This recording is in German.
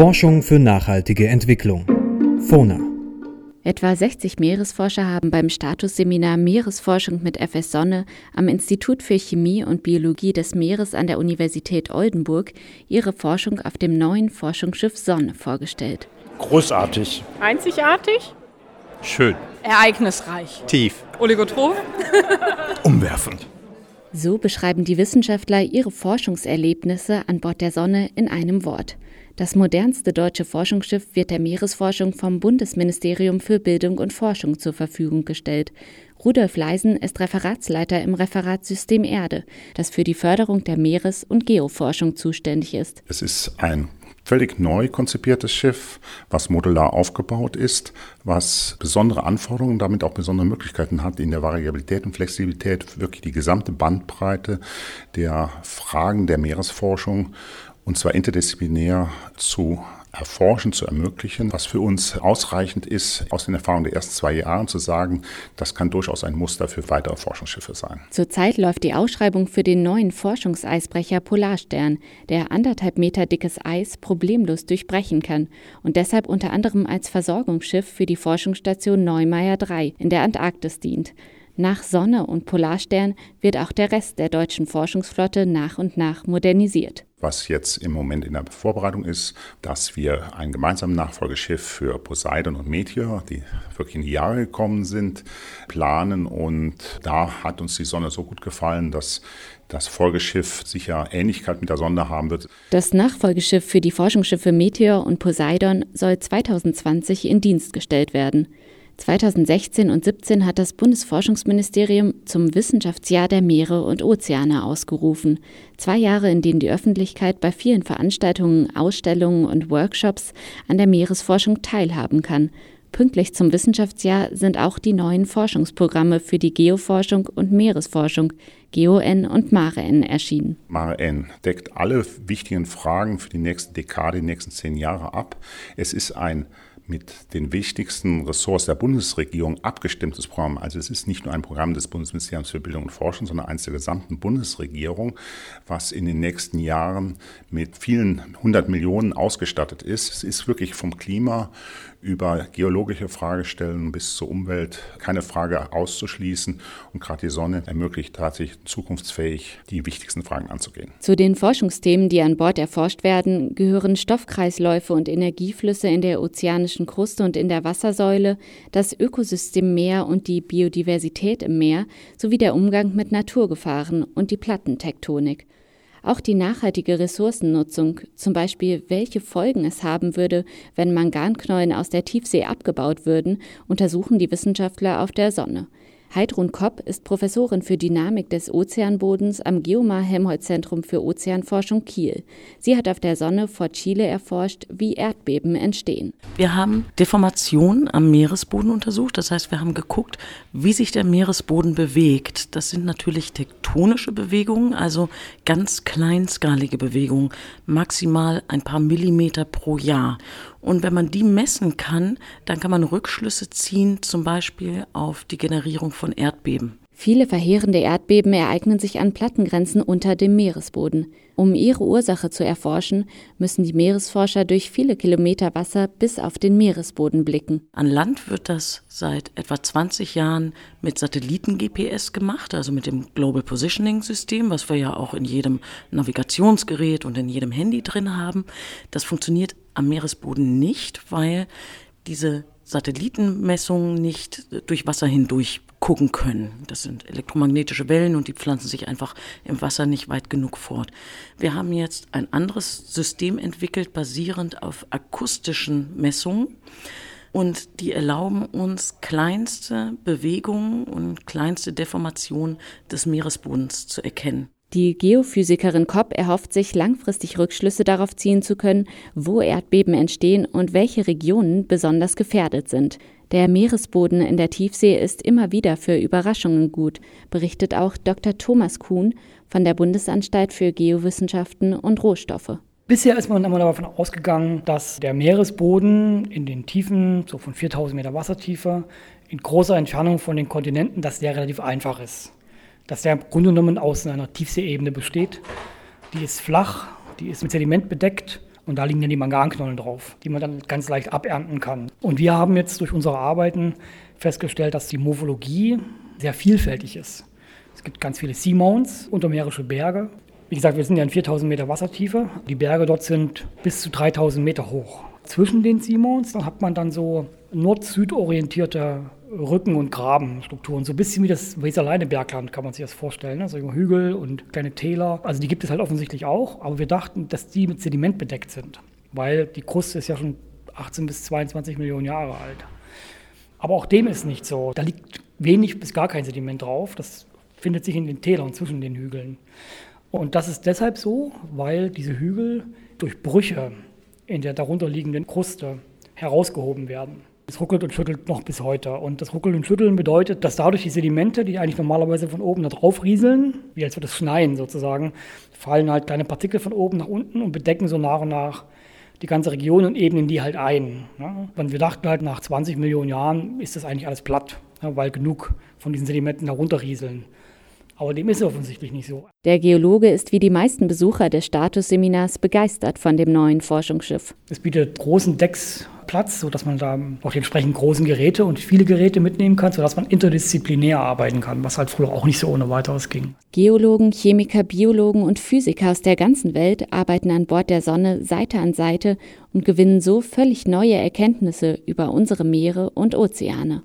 Forschung für nachhaltige Entwicklung. FONA. Etwa 60 Meeresforscher haben beim Statusseminar Meeresforschung mit FS Sonne am Institut für Chemie und Biologie des Meeres an der Universität Oldenburg ihre Forschung auf dem neuen Forschungsschiff Sonne vorgestellt. Großartig. Einzigartig. Schön. Ereignisreich. Tief. Oligotroph. Umwerfend. So beschreiben die Wissenschaftler ihre Forschungserlebnisse an Bord der Sonne in einem Wort. Das modernste deutsche Forschungsschiff wird der Meeresforschung vom Bundesministerium für Bildung und Forschung zur Verfügung gestellt. Rudolf Leisen ist Referatsleiter im Referat System Erde, das für die Förderung der Meeres- und Geoforschung zuständig ist. Es ist ein völlig neu konzipiertes Schiff, was modular aufgebaut ist, was besondere Anforderungen, damit auch besondere Möglichkeiten hat, in der Variabilität und Flexibilität wirklich die gesamte Bandbreite der Fragen der Meeresforschung und zwar interdisziplinär zu erforschen, zu ermöglichen, was für uns ausreichend ist, aus den Erfahrungen der ersten zwei Jahre zu sagen, das kann durchaus ein Muster für weitere Forschungsschiffe sein. Zurzeit läuft die Ausschreibung für den neuen Forschungseisbrecher Polarstern, der anderthalb Meter dickes Eis problemlos durchbrechen kann und deshalb unter anderem als Versorgungsschiff für die Forschungsstation Neumeier 3 in der Antarktis dient. Nach Sonne und Polarstern wird auch der Rest der deutschen Forschungsflotte nach und nach modernisiert. Was jetzt im Moment in der Vorbereitung ist, dass wir ein gemeinsames Nachfolgeschiff für Poseidon und Meteor, die wirklich in die Jahre gekommen sind, planen. Und da hat uns die Sonne so gut gefallen, dass das Folgeschiff sicher Ähnlichkeit mit der Sonde haben wird. Das Nachfolgeschiff für die Forschungsschiffe Meteor und Poseidon soll 2020 in Dienst gestellt werden. 2016 und 17 hat das Bundesforschungsministerium zum Wissenschaftsjahr der Meere und Ozeane ausgerufen. Zwei Jahre, in denen die Öffentlichkeit bei vielen Veranstaltungen, Ausstellungen und Workshops an der Meeresforschung teilhaben kann. Pünktlich zum Wissenschaftsjahr sind auch die neuen Forschungsprogramme für die Geoforschung und Meeresforschung, GeoN und MareN, erschienen. MareN deckt alle wichtigen Fragen für die nächste Dekade, die nächsten zehn Jahre ab. Es ist ein mit den wichtigsten Ressorts der Bundesregierung abgestimmtes Programm. Also es ist nicht nur ein Programm des Bundesministeriums für Bildung und Forschung, sondern eines der gesamten Bundesregierung, was in den nächsten Jahren mit vielen hundert Millionen ausgestattet ist. Es ist wirklich vom Klima über geologische Fragestellungen bis zur Umwelt keine Frage auszuschließen. Und gerade die Sonne ermöglicht tatsächlich zukunftsfähig die wichtigsten Fragen anzugehen. Zu den Forschungsthemen, die an Bord erforscht werden, gehören Stoffkreisläufe und Energieflüsse in der ozeanischen Kruste und in der Wassersäule, das Ökosystem Meer und die Biodiversität im Meer sowie der Umgang mit Naturgefahren und die Plattentektonik. Auch die nachhaltige Ressourcennutzung, zum Beispiel welche Folgen es haben würde, wenn Manganknollen aus der Tiefsee abgebaut würden, untersuchen die Wissenschaftler auf der Sonne. Heidrun Kopp ist Professorin für Dynamik des Ozeanbodens am Geomar-Helmholtz-Zentrum für Ozeanforschung Kiel. Sie hat auf der Sonne vor Chile erforscht, wie Erdbeben entstehen. Wir haben Deformationen am Meeresboden untersucht. Das heißt, wir haben geguckt, wie sich der Meeresboden bewegt. Das sind natürlich tektonische Bewegungen, also ganz kleinskalige Bewegungen, maximal ein paar Millimeter pro Jahr. Und wenn man die messen kann, dann kann man Rückschlüsse ziehen, zum Beispiel auf die Generierung von Erdbeben. Viele verheerende Erdbeben ereignen sich an Plattengrenzen unter dem Meeresboden. Um ihre Ursache zu erforschen, müssen die Meeresforscher durch viele Kilometer Wasser bis auf den Meeresboden blicken. An Land wird das seit etwa 20 Jahren mit Satelliten-GPS gemacht, also mit dem Global Positioning System, was wir ja auch in jedem Navigationsgerät und in jedem Handy drin haben. Das funktioniert am Meeresboden nicht, weil diese Satellitenmessungen nicht durch Wasser hindurch gucken können. Das sind elektromagnetische Wellen und die pflanzen sich einfach im Wasser nicht weit genug fort. Wir haben jetzt ein anderes System entwickelt, basierend auf akustischen Messungen. Und die erlauben uns kleinste Bewegungen und kleinste Deformationen des Meeresbodens zu erkennen. Die Geophysikerin Kopp erhofft sich, langfristig Rückschlüsse darauf ziehen zu können, wo Erdbeben entstehen und welche Regionen besonders gefährdet sind. Der Meeresboden in der Tiefsee ist immer wieder für Überraschungen gut, berichtet auch Dr. Thomas Kuhn von der Bundesanstalt für Geowissenschaften und Rohstoffe. Bisher ist man immer davon ausgegangen, dass der Meeresboden in den Tiefen, so von 4000 Meter Wassertiefe, in großer Entfernung von den Kontinenten, dass der relativ einfach ist dass der im Grunde genommen aus einer Tiefseeebene besteht. Die ist flach, die ist mit Sediment bedeckt Und da liegen dann die Manganknollen drauf, die man dann ganz leicht abernten kann. Und wir haben jetzt durch unsere Arbeiten festgestellt, dass die Morphologie sehr vielfältig ist. Es gibt ganz viele Seamounts, untermeerische Berge. Wie gesagt, wir sind ja in 4000 Meter Wassertiefe. Die Berge dort sind bis zu 3000 Meter hoch. Zwischen den Seamounts hat man dann so nord-süd orientierte Rücken- und Grabenstrukturen. So ein bisschen wie das Weserleine Bergland kann man sich das vorstellen. Also Hügel und kleine Täler. Also die gibt es halt offensichtlich auch. Aber wir dachten, dass die mit Sediment bedeckt sind. Weil die Kruste ist ja schon 18 bis 22 Millionen Jahre alt. Aber auch dem ist nicht so. Da liegt wenig bis gar kein Sediment drauf. Das findet sich in den Tälern zwischen den Hügeln. Und das ist deshalb so, weil diese Hügel durch Brüche in der darunterliegenden Kruste herausgehoben werden. Es ruckelt und schüttelt noch bis heute. Und das Ruckeln und Schütteln bedeutet, dass dadurch die Sedimente, die eigentlich normalerweise von oben da drauf rieseln, wie als würde es schneien sozusagen, fallen halt kleine Partikel von oben nach unten und bedecken so nach und nach die ganze Region und ebnen die halt ein. Und wir dachten halt, nach 20 Millionen Jahren ist das eigentlich alles platt, weil genug von diesen Sedimenten darunter rieseln. Aber dem ist offensichtlich nicht so. Der Geologe ist wie die meisten Besucher des Statusseminars begeistert von dem neuen Forschungsschiff. Es bietet großen Decksplatz, sodass man da auch die entsprechend großen Geräte und viele Geräte mitnehmen kann, sodass man interdisziplinär arbeiten kann, was halt früher auch nicht so ohne weiteres ging. Geologen, Chemiker, Biologen und Physiker aus der ganzen Welt arbeiten an Bord der Sonne Seite an Seite und gewinnen so völlig neue Erkenntnisse über unsere Meere und Ozeane.